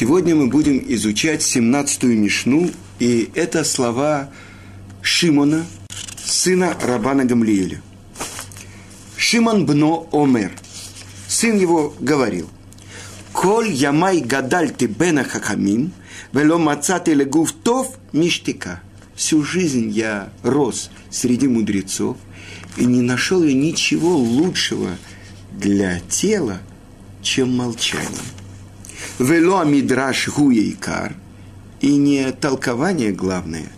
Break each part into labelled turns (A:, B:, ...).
A: Сегодня мы будем изучать 17-ю Мишну, и это слова Шимона, сына Рабана Гамлиеля. Шимон бно Омер, сын его говорил, «Коль ямай гадаль ты бена хахамим, вело мацаты легув тов ништика». Всю жизнь я рос среди мудрецов, и не нашел я ничего лучшего для тела, чем молчание. Вело мидраш гуейкар, и не толкование главное,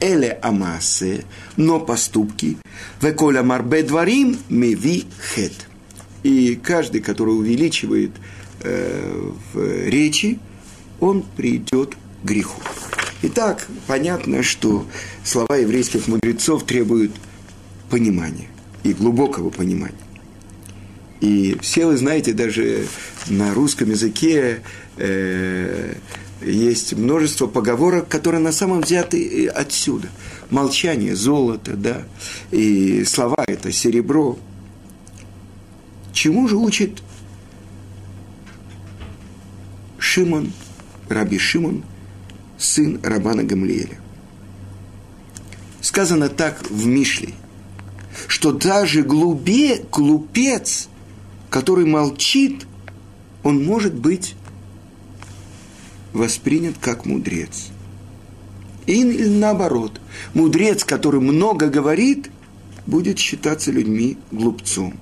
A: эле амасе, но поступки, веколя марбе дворим меви хет. И каждый, который увеличивает э, в речи, он придет к греху. Итак, понятно, что слова еврейских мудрецов требуют понимания и глубокого понимания. И все вы знаете, даже на русском языке э, есть множество поговорок, которые на самом взяты отсюда. Молчание, золото, да, и слова – это серебро. Чему же учит Шимон, Раби Шимон, сын Рабана Гамлиеля? Сказано так в Мишле – что даже глубе, глупец, который молчит, он может быть воспринят как мудрец. Или наоборот, мудрец, который много говорит, будет считаться людьми глупцом.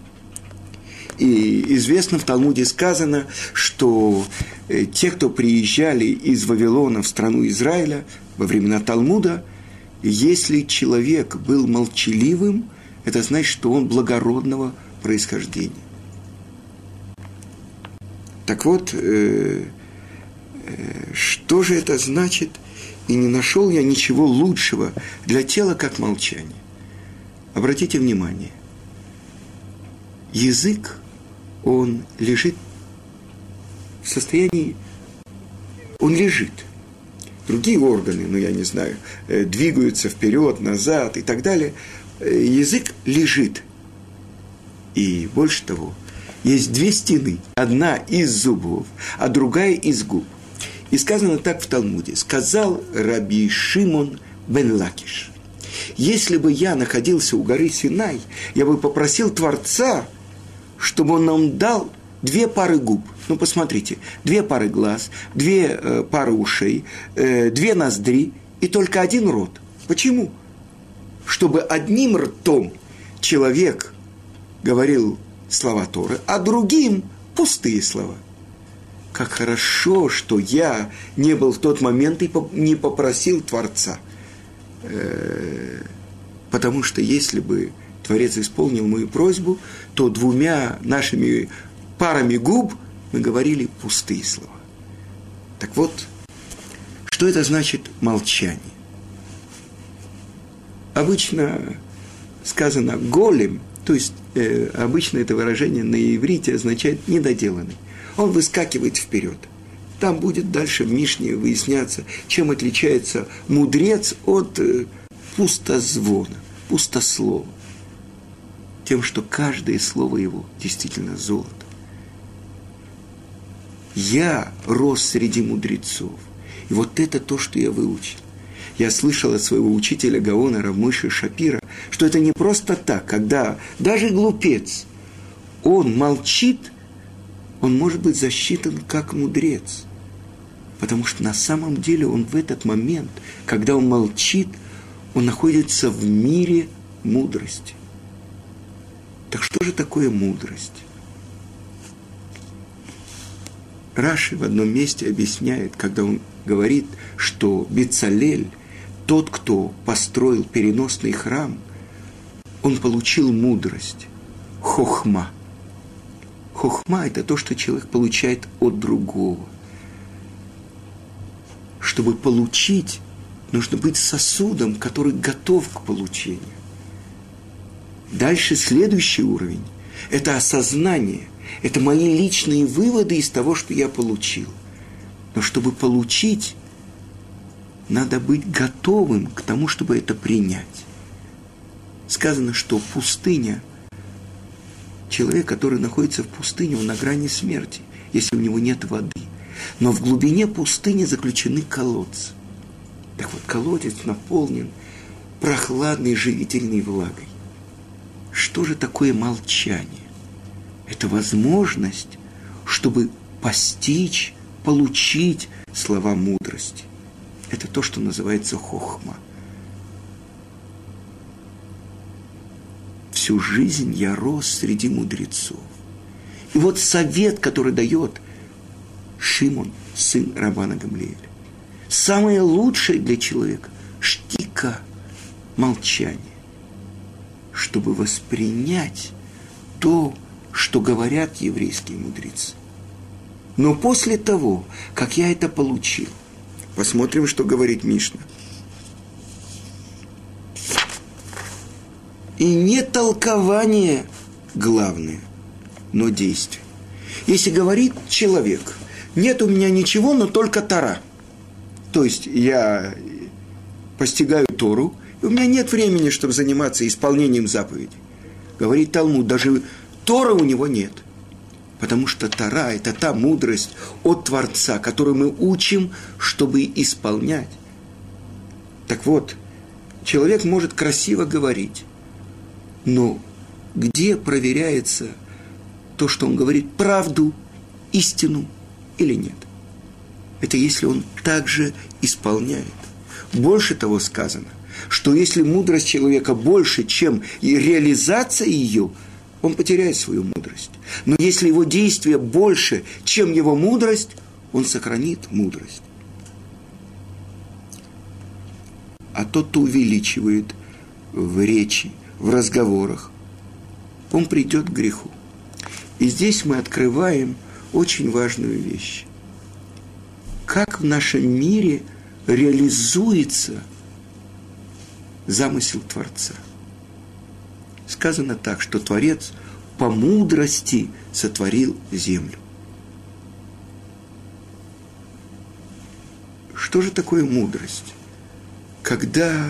A: И известно в Талмуде сказано, что э, те, кто приезжали из Вавилона в страну Израиля во времена Талмуда, если человек был молчаливым – это значит, что он благородного происхождения. Так вот, э, э, что же это значит? И не нашел я ничего лучшего для тела, как молчание. Обратите внимание, язык, он лежит в состоянии, он лежит. Другие органы, ну я не знаю, э, двигаются вперед, назад и так далее – Э, язык лежит. И больше того, есть две стены. Одна из зубов, а другая из губ. И сказано так в Талмуде. Сказал Раби Шимон бен Лакиш. Если бы я находился у горы Синай, я бы попросил Творца, чтобы он нам дал две пары губ. Ну, посмотрите, две пары глаз, две э, пары ушей, э, две ноздри и только один рот. Почему? чтобы одним ртом человек говорил слова Торы, а другим пустые слова. Как хорошо, что я не был в тот момент и не попросил Творца. Э, потому что если бы Творец исполнил мою просьбу, то двумя нашими парами губ мы говорили пустые слова. Так вот, что это значит молчание? обычно сказано голем, то есть э, обычно это выражение на иврите означает недоделанный. Он выскакивает вперед. Там будет дальше в Мишне выясняться, чем отличается мудрец от э, пустозвона, пустослова. Тем, что каждое слово его действительно золото. Я рос среди мудрецов. И вот это то, что я выучил. Я слышал от своего учителя Гаона Равмыши Шапира, что это не просто так, когда даже глупец, он молчит, он может быть засчитан как мудрец. Потому что на самом деле он в этот момент, когда он молчит, он находится в мире мудрости. Так что же такое мудрость? Раши в одном месте объясняет, когда он говорит, что Бицалель тот, кто построил переносный храм, он получил мудрость, хохма. Хохма – это то, что человек получает от другого. Чтобы получить, нужно быть сосудом, который готов к получению. Дальше следующий уровень – это осознание, это мои личные выводы из того, что я получил. Но чтобы получить, надо быть готовым к тому, чтобы это принять. Сказано, что пустыня, человек, который находится в пустыне, он на грани смерти, если у него нет воды. Но в глубине пустыни заключены колодцы. Так вот, колодец наполнен прохладной живительной влагой. Что же такое молчание? Это возможность, чтобы постичь, получить слова мудрости. Это то, что называется хохма. Всю жизнь я рос среди мудрецов. И вот совет, который дает Шимон, сын Рабана Гамлиэля. Самое лучшее для человека – штика, молчание, чтобы воспринять то, что говорят еврейские мудрецы. Но после того, как я это получил, посмотрим, что говорит Мишна. И не толкование главное, но действие. Если говорит человек, нет у меня ничего, но только Тара. То есть я постигаю Тору, и у меня нет времени, чтобы заниматься исполнением заповедей. Говорит Талмуд, даже Тора у него нет. Потому что Тара – это та мудрость от Творца, которую мы учим, чтобы исполнять. Так вот, человек может красиво говорить, но где проверяется то, что он говорит, правду, истину или нет? Это если он также исполняет. Больше того сказано, что если мудрость человека больше, чем и реализация ее, он потеряет свою мудрость. Но если его действие больше, чем его мудрость, он сохранит мудрость. А тот, кто увеличивает в речи, в разговорах, он придет к греху. И здесь мы открываем очень важную вещь. Как в нашем мире реализуется замысел Творца. Сказано так, что Творец по мудрости сотворил землю. Что же такое мудрость? Когда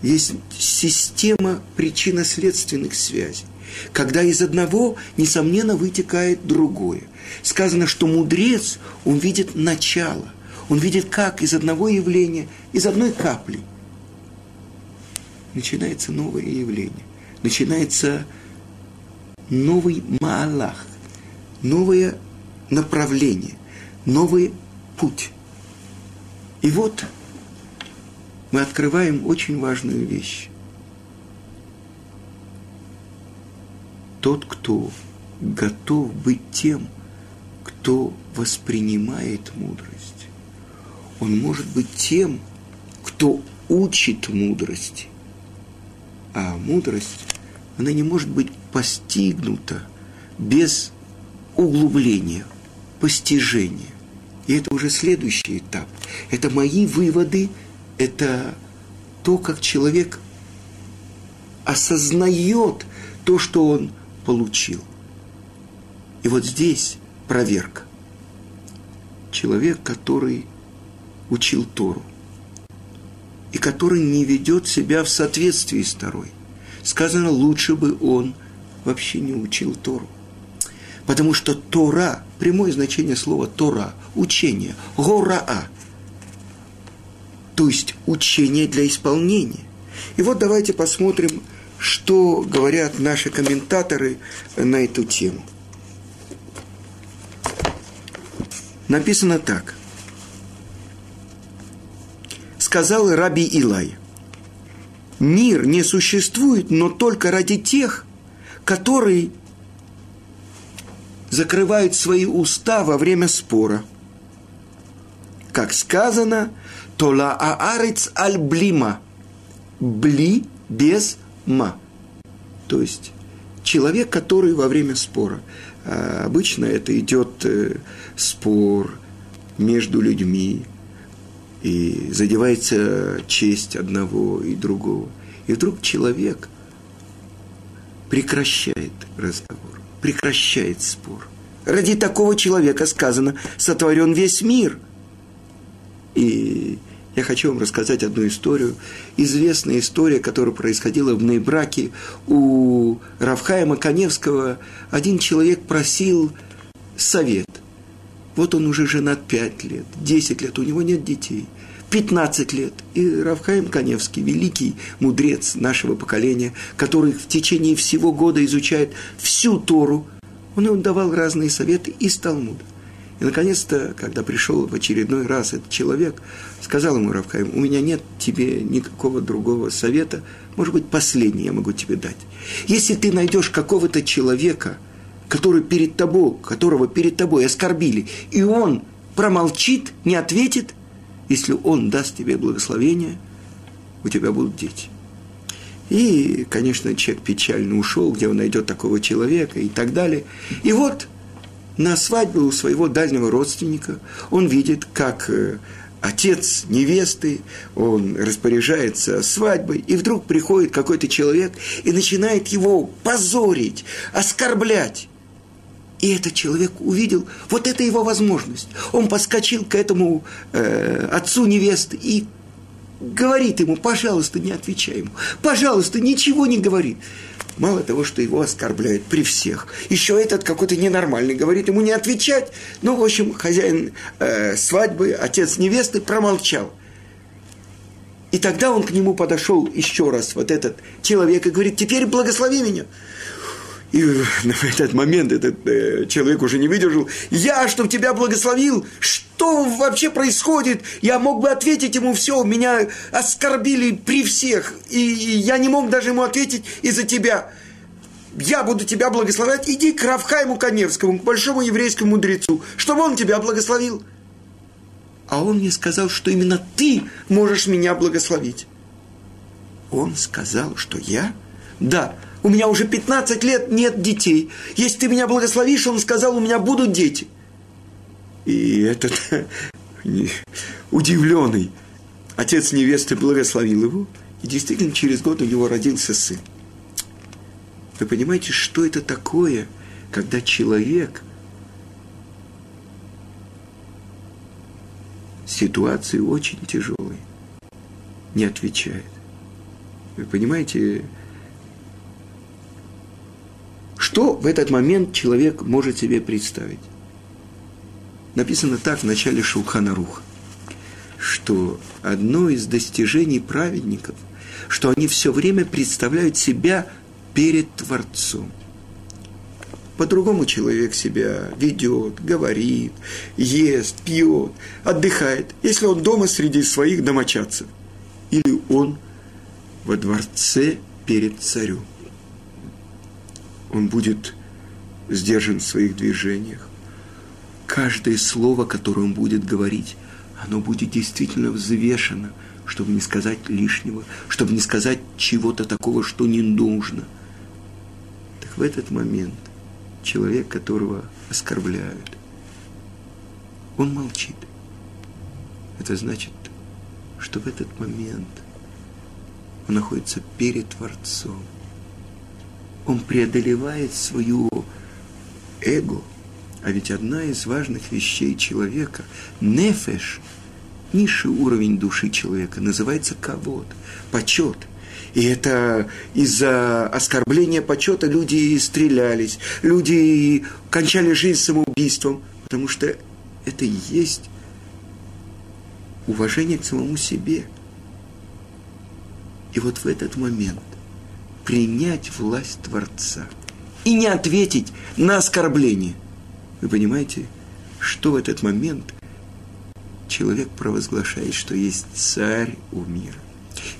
A: есть система причинно-следственных связей, когда из одного, несомненно, вытекает другое. Сказано, что мудрец, он видит начало, он видит, как из одного явления, из одной капли начинается новое явление, начинается новый маалах, новое направление, новый путь. И вот мы открываем очень важную вещь. Тот, кто готов быть тем, кто воспринимает мудрость, он может быть тем, кто учит мудрости. А мудрость, она не может быть постигнута без углубления, постижения. И это уже следующий этап. Это мои выводы, это то, как человек осознает то, что он получил. И вот здесь проверка. Человек, который учил Тору, и который не ведет себя в соответствии с Торой. Сказано, лучше бы он вообще не учил Тору. Потому что Тора, прямое значение слова Тора, учение, гораа, то есть учение для исполнения. И вот давайте посмотрим, что говорят наши комментаторы на эту тему. Написано так. Сказал Раби Илай. Мир не существует, но только ради тех, которые закрывают свои уста во время спора. Как сказано, Тола аарец аль блима. Бли без ма. То есть человек, который во время спора. А обычно это идет э, спор между людьми, и задевается честь одного и другого. И вдруг человек прекращает разговор, прекращает спор. Ради такого человека сказано, сотворен весь мир. И я хочу вам рассказать одну историю. Известная история, которая происходила в Нейбраке у Равхаема Коневского. Один человек просил совет. Вот он уже женат 5 лет, 10 лет, у него нет детей. 15 лет. И Равхаим Каневский, великий мудрец нашего поколения, который в течение всего года изучает всю Тору, он ему давал разные советы из Талмуда. И, наконец-то, когда пришел в очередной раз этот человек, сказал ему Равхаим, у меня нет тебе никакого другого совета, может быть, последний я могу тебе дать. Если ты найдешь какого-то человека, который перед тобой, которого перед тобой оскорбили, и он промолчит, не ответит, если он даст тебе благословение, у тебя будут дети. И, конечно, человек печально ушел, где он найдет такого человека и так далее. И вот на свадьбе у своего дальнего родственника он видит, как э, отец невесты, он распоряжается свадьбой, и вдруг приходит какой-то человек и начинает его позорить, оскорблять. И этот человек увидел, вот это его возможность. Он подскочил к этому э, отцу невесты и говорит ему, пожалуйста, не отвечай ему, пожалуйста, ничего не говори. Мало того, что его оскорбляют при всех, еще этот какой-то ненормальный говорит ему не отвечать. Ну, в общем, хозяин э, свадьбы, отец невесты промолчал. И тогда он к нему подошел еще раз, вот этот человек, и говорит, теперь благослови меня. И в этот момент этот э, человек уже не выдержал. Я, что тебя благословил, что вообще происходит? Я мог бы ответить ему все, меня оскорбили при всех, и я не мог даже ему ответить из-за тебя. Я буду тебя благословлять, иди к Равхайму Каневскому, к большому еврейскому мудрецу, чтобы он тебя благословил. А он мне сказал, что именно ты можешь меня благословить. Он сказал, что я? Да, у меня уже 15 лет нет детей. Если ты меня благословишь, он сказал, у меня будут дети. И этот удивленный отец невесты благословил его, и действительно через год у него родился сын. Вы понимаете, что это такое, когда человек ситуации очень тяжелой не отвечает. Вы понимаете, что в этот момент человек может себе представить? Написано так в начале Шулхана Руха, что одно из достижений праведников, что они все время представляют себя перед Творцом. По-другому человек себя ведет, говорит, ест, пьет, отдыхает, если он дома среди своих домочадцев. Или он во дворце перед царем он будет сдержан в своих движениях. Каждое слово, которое он будет говорить, оно будет действительно взвешено, чтобы не сказать лишнего, чтобы не сказать чего-то такого, что не нужно. Так в этот момент человек, которого оскорбляют, он молчит. Это значит, что в этот момент он находится перед Творцом – он преодолевает свою эго. А ведь одна из важных вещей человека, нефеш, низший уровень души человека, называется кавод, почет. И это из-за оскорбления почета люди стрелялись, люди кончали жизнь самоубийством, потому что это и есть уважение к самому себе. И вот в этот момент – принять власть Творца и не ответить на оскорбление. Вы понимаете, что в этот момент человек провозглашает, что есть царь у мира.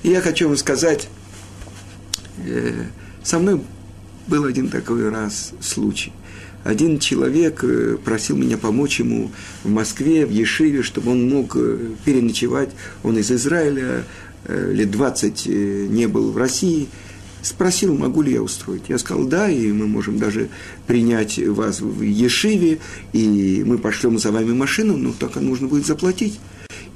A: И я хочу вам сказать, э, со мной был один такой раз случай. Один человек э, просил меня помочь ему в Москве, в Ешиве, чтобы он мог э, переночевать. Он из Израиля, лет 20 не был в России – спросил, могу ли я устроить. Я сказал, да, и мы можем даже принять вас в Ешиве, и мы пошлем за вами машину, но только нужно будет заплатить.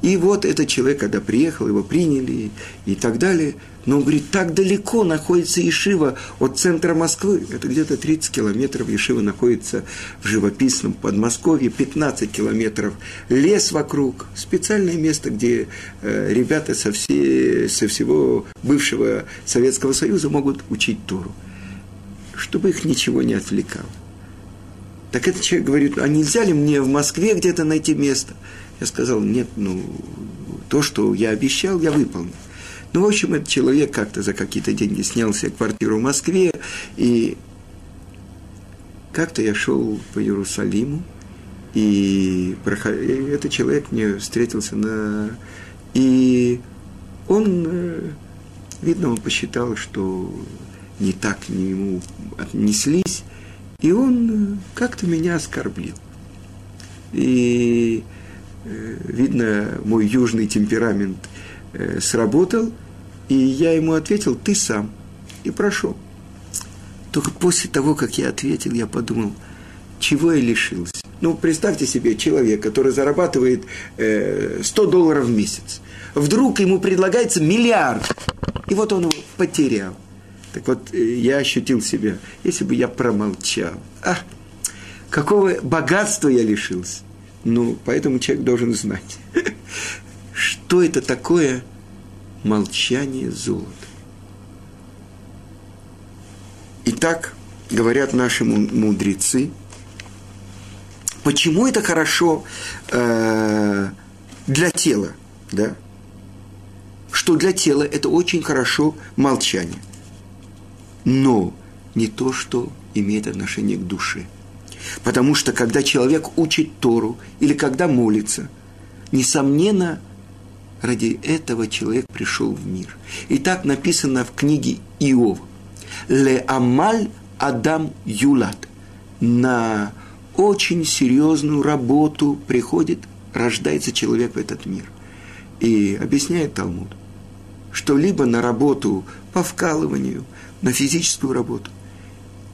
A: И вот этот человек, когда приехал, его приняли и так далее. Но он говорит, так далеко находится Ешива от центра Москвы. Это где-то 30 километров. Ешива находится в живописном Подмосковье, 15 километров. Лес вокруг. Специальное место, где э, ребята со, все, со всего бывшего Советского Союза могут учить Туру. Чтобы их ничего не отвлекало. Так этот человек говорит, а нельзя ли мне в Москве где-то найти место? Я сказал, нет, ну, то, что я обещал, я выполню. Ну, в общем, этот человек как-то за какие-то деньги снял себе квартиру в Москве, и как-то я шел по Иерусалиму, и этот человек мне встретился на... И он, э, видно, он посчитал, что не так к нему отнеслись, и он э, как-то меня оскорбил. И, видно, мой южный темперамент сработал, и я ему ответил, ты сам, и прошел. Только после того, как я ответил, я подумал, чего я лишился. Ну, представьте себе человек, который зарабатывает э, 100 долларов в месяц. Вдруг ему предлагается миллиард. И вот он его потерял. Так вот, э, я ощутил себя, если бы я промолчал. А, какого богатства я лишился. Ну, поэтому человек должен знать, что это такое молчание золота. Итак, говорят наши мудрецы, почему это хорошо э, для тела, да? Что для тела это очень хорошо молчание. Но не то, что имеет отношение к душе. Потому что когда человек учит Тору или когда молится, несомненно, ради этого человек пришел в мир. И так написано в книге Иова. Ле Амаль Адам Юлат. На очень серьезную работу приходит, рождается человек в этот мир. И объясняет Талмуд, что либо на работу по вкалыванию, на физическую работу,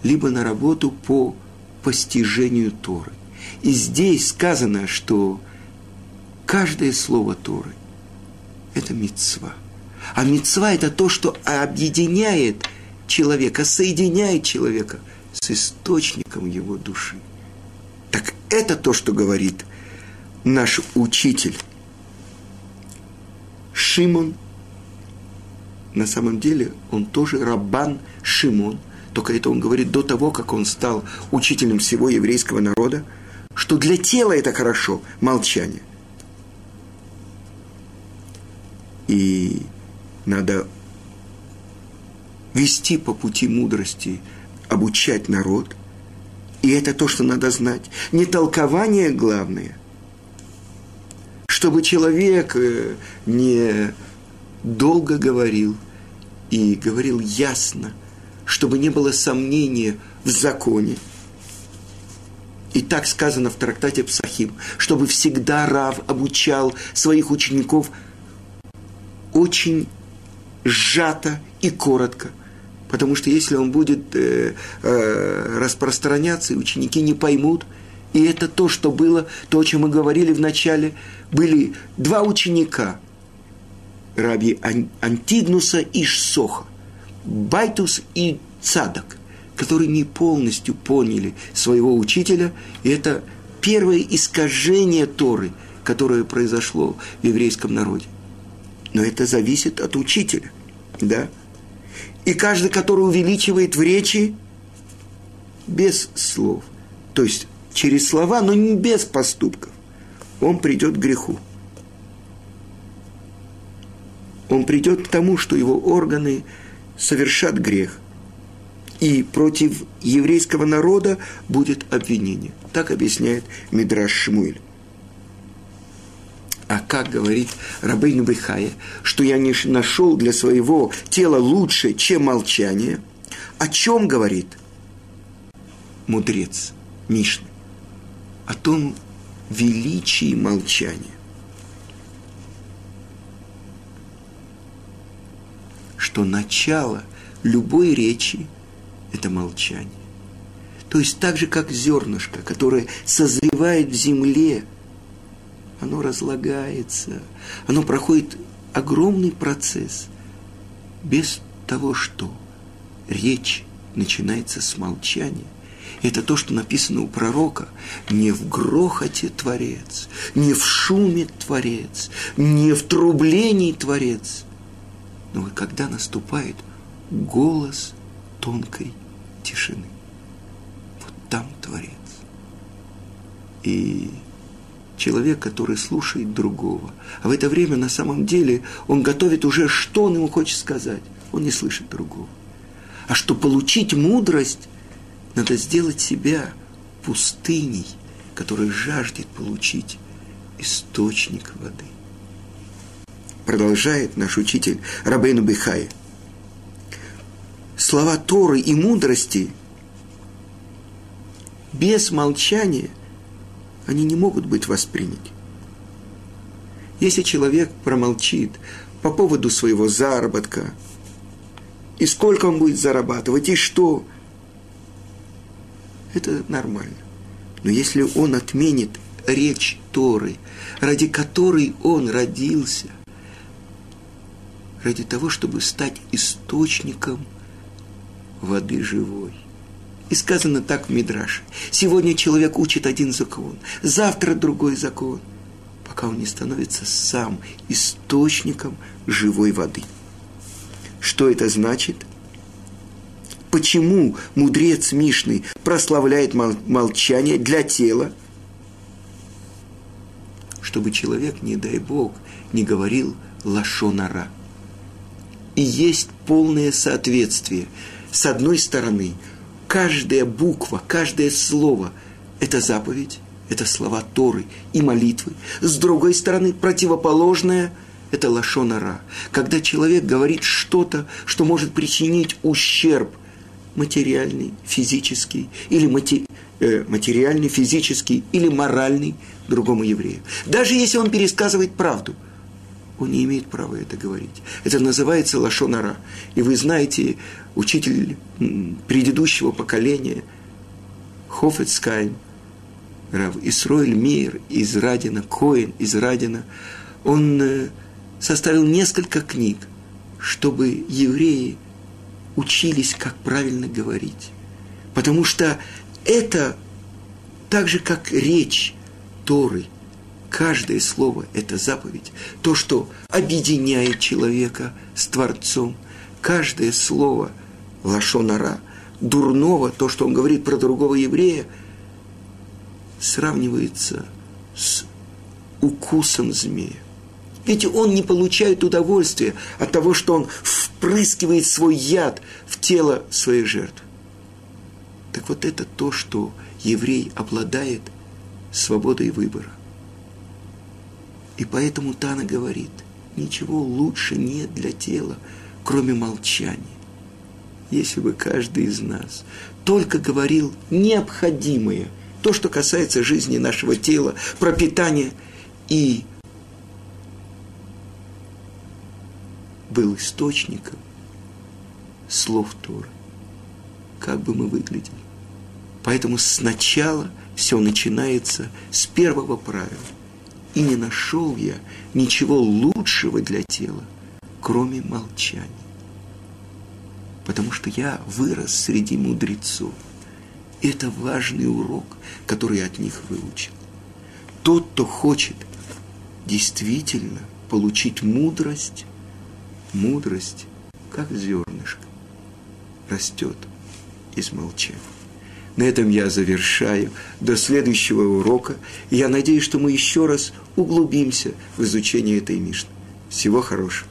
A: либо на работу по постижению Торы. И здесь сказано, что каждое слово Торы – это мецва. А мецва – это то, что объединяет человека, соединяет человека с источником его души. Так это то, что говорит наш учитель. Шимон, на самом деле, он тоже Рабан Шимон, только это он говорит до того, как он стал учителем всего еврейского народа, что для тела это хорошо, молчание. И надо вести по пути мудрости, обучать народ. И это то, что надо знать. Не толкование главное. Чтобы человек э, не долго говорил и говорил ясно, чтобы не было сомнения в законе. И так сказано в трактате Псахим, чтобы всегда Рав обучал своих учеников очень сжато и коротко – Потому что если он будет э, э, распространяться, и ученики не поймут, и это то, что было, то, о чем мы говорили в начале, были два ученика, раби Антигнуса איש סוכו, Байтус и Цадок, которые не полностью поняли своего учителя, и это первое искажение Торы, которое произошло в еврейском народе. Но это зависит от учителя, да? И каждый, который увеличивает в речи без слов, то есть через слова, но не без поступков, он придет к греху. Он придет к тому, что его органы совершат грех. И против еврейского народа будет обвинение. Так объясняет Мидраш Шмуэль. А как говорит Рабейну Бехая, что я не нашел для своего тела лучше, чем молчание? О чем говорит мудрец Мишны? О том величии молчания. Что начало любой речи – это молчание. То есть так же, как зернышко, которое созревает в земле – оно разлагается, оно проходит огромный процесс без того, что речь начинается с молчания. Это то, что написано у пророка. Не в грохоте Творец, не в шуме Творец, не в трублении Творец. Но вот когда наступает голос тонкой тишины, вот там Творец. и человек, который слушает другого. А в это время на самом деле он готовит уже, что он ему хочет сказать. Он не слышит другого. А чтобы получить мудрость, надо сделать себя пустыней, которая жаждет получить источник воды. Продолжает наш учитель Рабейну Бихай. Слова Торы и мудрости без молчания они не могут быть восприняты. Если человек промолчит по поводу своего заработка, и сколько он будет зарабатывать, и что, это нормально. Но если он отменит речь Торы, ради которой он родился, ради того, чтобы стать источником воды живой – и сказано так в Мидраше. Сегодня человек учит один закон, завтра другой закон, пока он не становится сам источником живой воды. Что это значит? Почему мудрец Мишный прославляет молчание для тела? Чтобы человек, не дай Бог, не говорил лашонара. И есть полное соответствие. С одной стороны – каждая буква, каждое слово – это заповедь, это слова Торы и молитвы. С другой стороны, противоположное – это лошонара. Когда человек говорит что-то, что может причинить ущерб материальный, физический, или мати, э, материальный, физический, или моральный другому еврею. Даже если он пересказывает правду – он не имеет права это говорить. Это называется лошонара. И вы знаете, учитель предыдущего поколения, Хофецкайм, Рав Исроэль Мейер из Радина, Коин из Радина, он э, составил несколько книг, чтобы евреи учились, как правильно говорить. Потому что это так же, как речь Торы, каждое слово – это заповедь, то, что объединяет человека с Творцом, каждое слово – лашонара, дурного, то, что он говорит про другого еврея, сравнивается с укусом змея. Ведь он не получает удовольствия от того, что он впрыскивает свой яд в тело своей жертвы. Так вот это то, что еврей обладает свободой выбора. И поэтому Тана говорит, ничего лучше нет для тела, кроме молчания если бы каждый из нас только говорил необходимое, то, что касается жизни нашего тела, пропитания и был источником слов Торы, как бы мы выглядели. Поэтому сначала все начинается с первого правила. И не нашел я ничего лучшего для тела, кроме молчания потому что я вырос среди мудрецов. Это важный урок, который я от них выучил. Тот, кто хочет действительно получить мудрость, мудрость, как зернышко, растет из молчания. На этом я завершаю. До следующего урока. Я надеюсь, что мы еще раз углубимся в изучение этой Мишны. Всего хорошего.